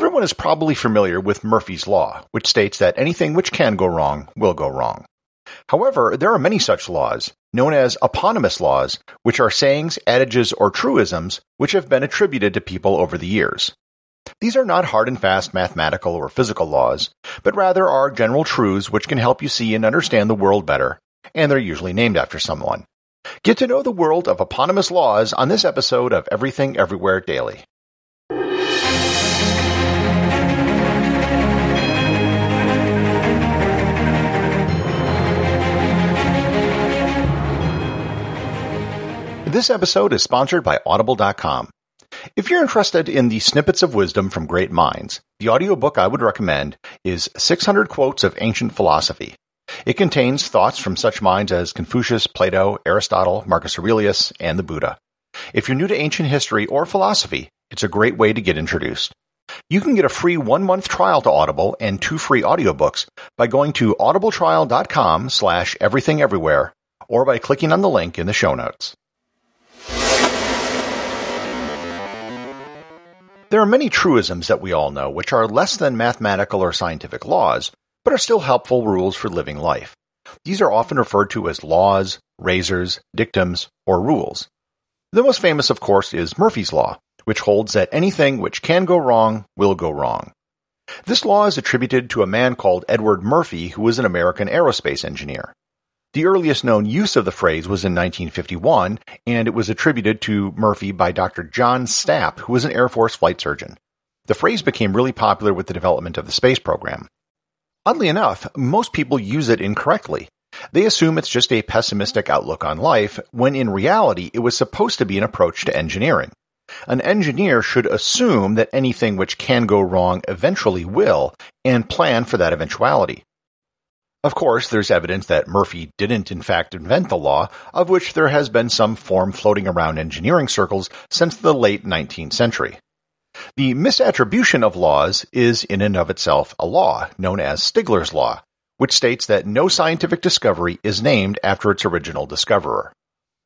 Everyone is probably familiar with Murphy's Law, which states that anything which can go wrong will go wrong. However, there are many such laws, known as eponymous laws, which are sayings, adages, or truisms which have been attributed to people over the years. These are not hard and fast mathematical or physical laws, but rather are general truths which can help you see and understand the world better, and they're usually named after someone. Get to know the world of eponymous laws on this episode of Everything Everywhere Daily. This episode is sponsored by Audible.com. If you're interested in the snippets of wisdom from great minds, the audiobook I would recommend is 600 Quotes of Ancient Philosophy. It contains thoughts from such minds as Confucius, Plato, Aristotle, Marcus Aurelius, and the Buddha. If you're new to ancient history or philosophy, it's a great way to get introduced. You can get a free one-month trial to Audible and two free audiobooks by going to audibletrial.com slash everythingeverywhere or by clicking on the link in the show notes. There are many truisms that we all know which are less than mathematical or scientific laws, but are still helpful rules for living life. These are often referred to as laws, razors, dictums, or rules. The most famous, of course, is Murphy's Law, which holds that anything which can go wrong will go wrong. This law is attributed to a man called Edward Murphy, who was an American aerospace engineer. The earliest known use of the phrase was in 1951, and it was attributed to Murphy by Dr. John Stapp, who was an Air Force flight surgeon. The phrase became really popular with the development of the space program. Oddly enough, most people use it incorrectly. They assume it's just a pessimistic outlook on life, when in reality it was supposed to be an approach to engineering. An engineer should assume that anything which can go wrong eventually will, and plan for that eventuality. Of course, there's evidence that Murphy didn't in fact invent the law, of which there has been some form floating around engineering circles since the late 19th century. The misattribution of laws is in and of itself a law, known as Stigler's Law, which states that no scientific discovery is named after its original discoverer.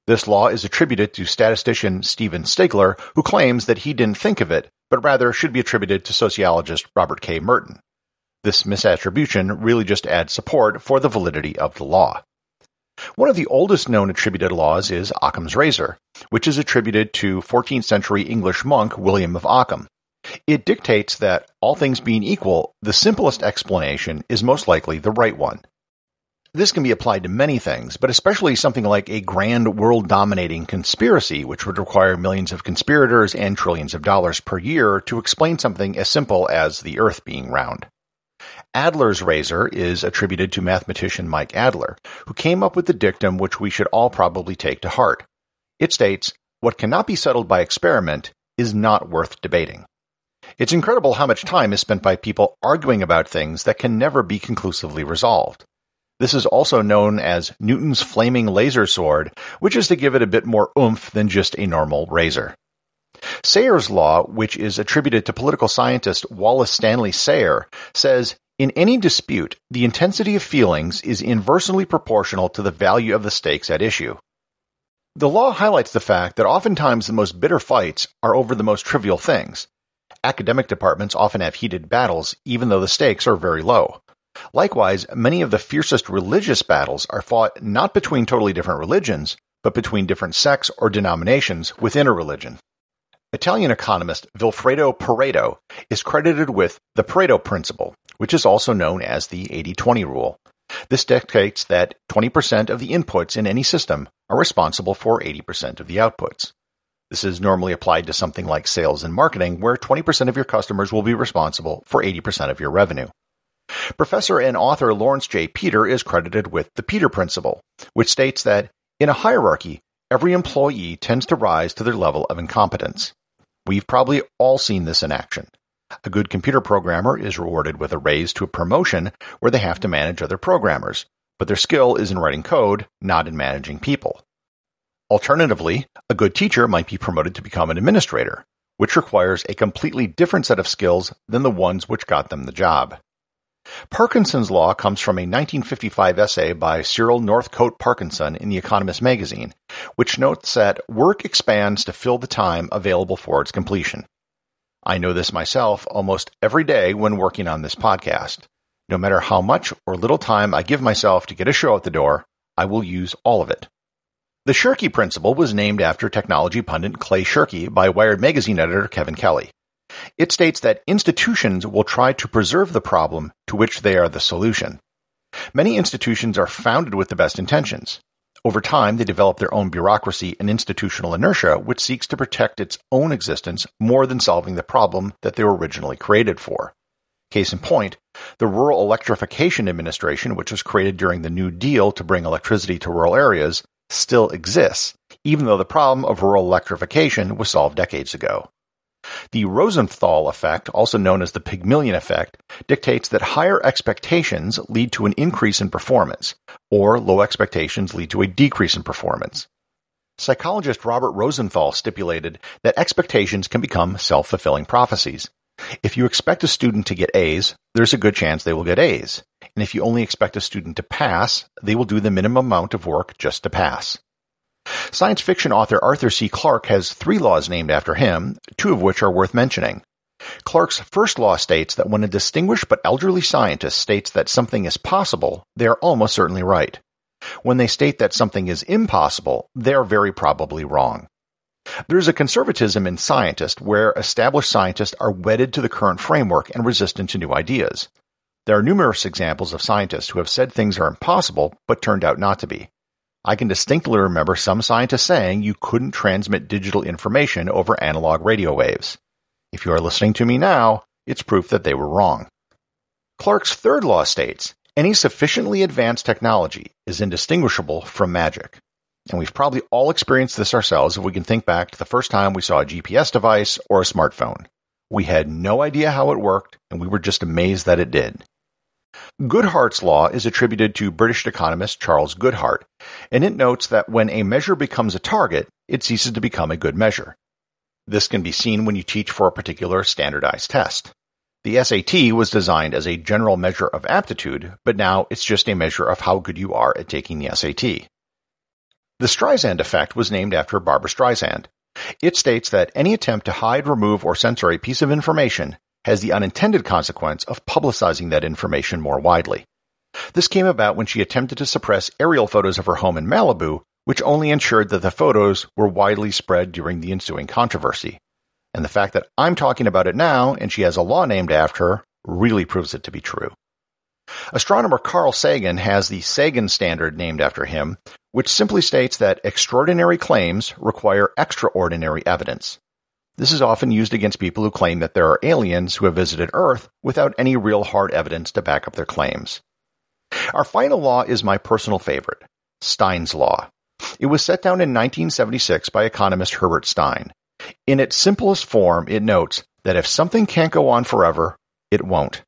This law is attributed to statistician Stephen Stigler, who claims that he didn't think of it, but rather should be attributed to sociologist Robert K. Merton. This misattribution really just adds support for the validity of the law. One of the oldest known attributed laws is Occam's razor, which is attributed to 14th century English monk William of Ockham. It dictates that, all things being equal, the simplest explanation is most likely the right one. This can be applied to many things, but especially something like a grand world dominating conspiracy, which would require millions of conspirators and trillions of dollars per year to explain something as simple as the earth being round. Adler's razor is attributed to mathematician Mike Adler, who came up with the dictum which we should all probably take to heart. It states, what cannot be settled by experiment is not worth debating. It's incredible how much time is spent by people arguing about things that can never be conclusively resolved. This is also known as Newton's flaming laser sword, which is to give it a bit more oomph than just a normal razor. Sayre's law, which is attributed to political scientist Wallace Stanley Sayre, says in any dispute, the intensity of feelings is inversely proportional to the value of the stakes at issue. The law highlights the fact that oftentimes the most bitter fights are over the most trivial things. Academic departments often have heated battles, even though the stakes are very low. Likewise, many of the fiercest religious battles are fought not between totally different religions, but between different sects or denominations within a religion. Italian economist Vilfredo Pareto is credited with the Pareto principle, which is also known as the 80-20 rule. This dictates that 20% of the inputs in any system are responsible for 80% of the outputs. This is normally applied to something like sales and marketing, where 20% of your customers will be responsible for 80% of your revenue. Professor and author Lawrence J. Peter is credited with the Peter Principle, which states that in a hierarchy, every employee tends to rise to their level of incompetence. We've probably all seen this in action. A good computer programmer is rewarded with a raise to a promotion where they have to manage other programmers, but their skill is in writing code, not in managing people. Alternatively, a good teacher might be promoted to become an administrator, which requires a completely different set of skills than the ones which got them the job. Parkinson's law comes from a 1955 essay by Cyril Northcote Parkinson in The Economist magazine, which notes that work expands to fill the time available for its completion. I know this myself almost every day when working on this podcast. No matter how much or little time I give myself to get a show out the door, I will use all of it. The Shirky principle was named after technology pundit Clay Shirky by Wired magazine editor Kevin Kelly. It states that institutions will try to preserve the problem to which they are the solution. Many institutions are founded with the best intentions. Over time, they develop their own bureaucracy and institutional inertia, which seeks to protect its own existence more than solving the problem that they were originally created for. Case in point, the Rural Electrification Administration, which was created during the New Deal to bring electricity to rural areas, still exists, even though the problem of rural electrification was solved decades ago. The Rosenthal effect, also known as the Pygmalion effect, dictates that higher expectations lead to an increase in performance, or low expectations lead to a decrease in performance. Psychologist Robert Rosenthal stipulated that expectations can become self-fulfilling prophecies. If you expect a student to get A's, there's a good chance they will get A's. And if you only expect a student to pass, they will do the minimum amount of work just to pass. Science fiction author Arthur C. Clarke has three laws named after him, two of which are worth mentioning. Clarke's first law states that when a distinguished but elderly scientist states that something is possible, they are almost certainly right. When they state that something is impossible, they are very probably wrong. There is a conservatism in scientists where established scientists are wedded to the current framework and resistant to new ideas. There are numerous examples of scientists who have said things are impossible but turned out not to be. I can distinctly remember some scientists saying you couldn't transmit digital information over analog radio waves. If you are listening to me now, it's proof that they were wrong. Clarke's third law states any sufficiently advanced technology is indistinguishable from magic. And we've probably all experienced this ourselves if we can think back to the first time we saw a GPS device or a smartphone. We had no idea how it worked, and we were just amazed that it did. Goodhart's law is attributed to British economist Charles Goodhart, and it notes that when a measure becomes a target, it ceases to become a good measure. This can be seen when you teach for a particular standardized test. The SAT was designed as a general measure of aptitude, but now it's just a measure of how good you are at taking the SAT. The Streisand effect was named after Barbra Streisand. It states that any attempt to hide, remove, or censor a piece of information has the unintended consequence of publicizing that information more widely. This came about when she attempted to suppress aerial photos of her home in Malibu, which only ensured that the photos were widely spread during the ensuing controversy. And the fact that I'm talking about it now and she has a law named after her really proves it to be true. Astronomer Carl Sagan has the Sagan standard named after him, which simply states that extraordinary claims require extraordinary evidence. This is often used against people who claim that there are aliens who have visited Earth without any real hard evidence to back up their claims. Our final law is my personal favorite, Stein's Law. It was set down in 1976 by economist Herbert Stein. In its simplest form, it notes that if something can't go on forever, it won't.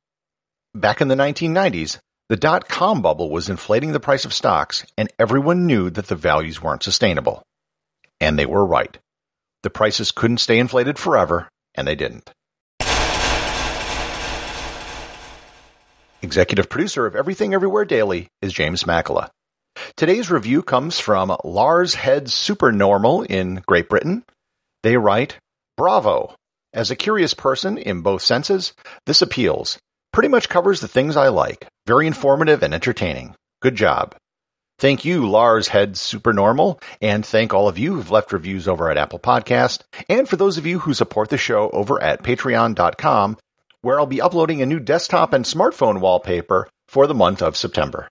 Back in the 1990s, the dot-com bubble was inflating the price of stocks and everyone knew that the values weren't sustainable. And they were right. The prices couldn't stay inflated forever, and they didn't. Executive producer of Everything Everywhere Daily is James Makkyla. Today's review comes from Lars Head Supernormal in Great Britain. They write, Bravo! As a curious person in both senses, this appeals. Pretty much covers the things I like. Very informative and entertaining. Good job. Thank you, Lars Head Supernormal, and thank all of you who've left reviews over at Apple Podcast, and for those of you who support the show over at patreon.com, where I'll be uploading a new desktop and smartphone wallpaper for the month of September.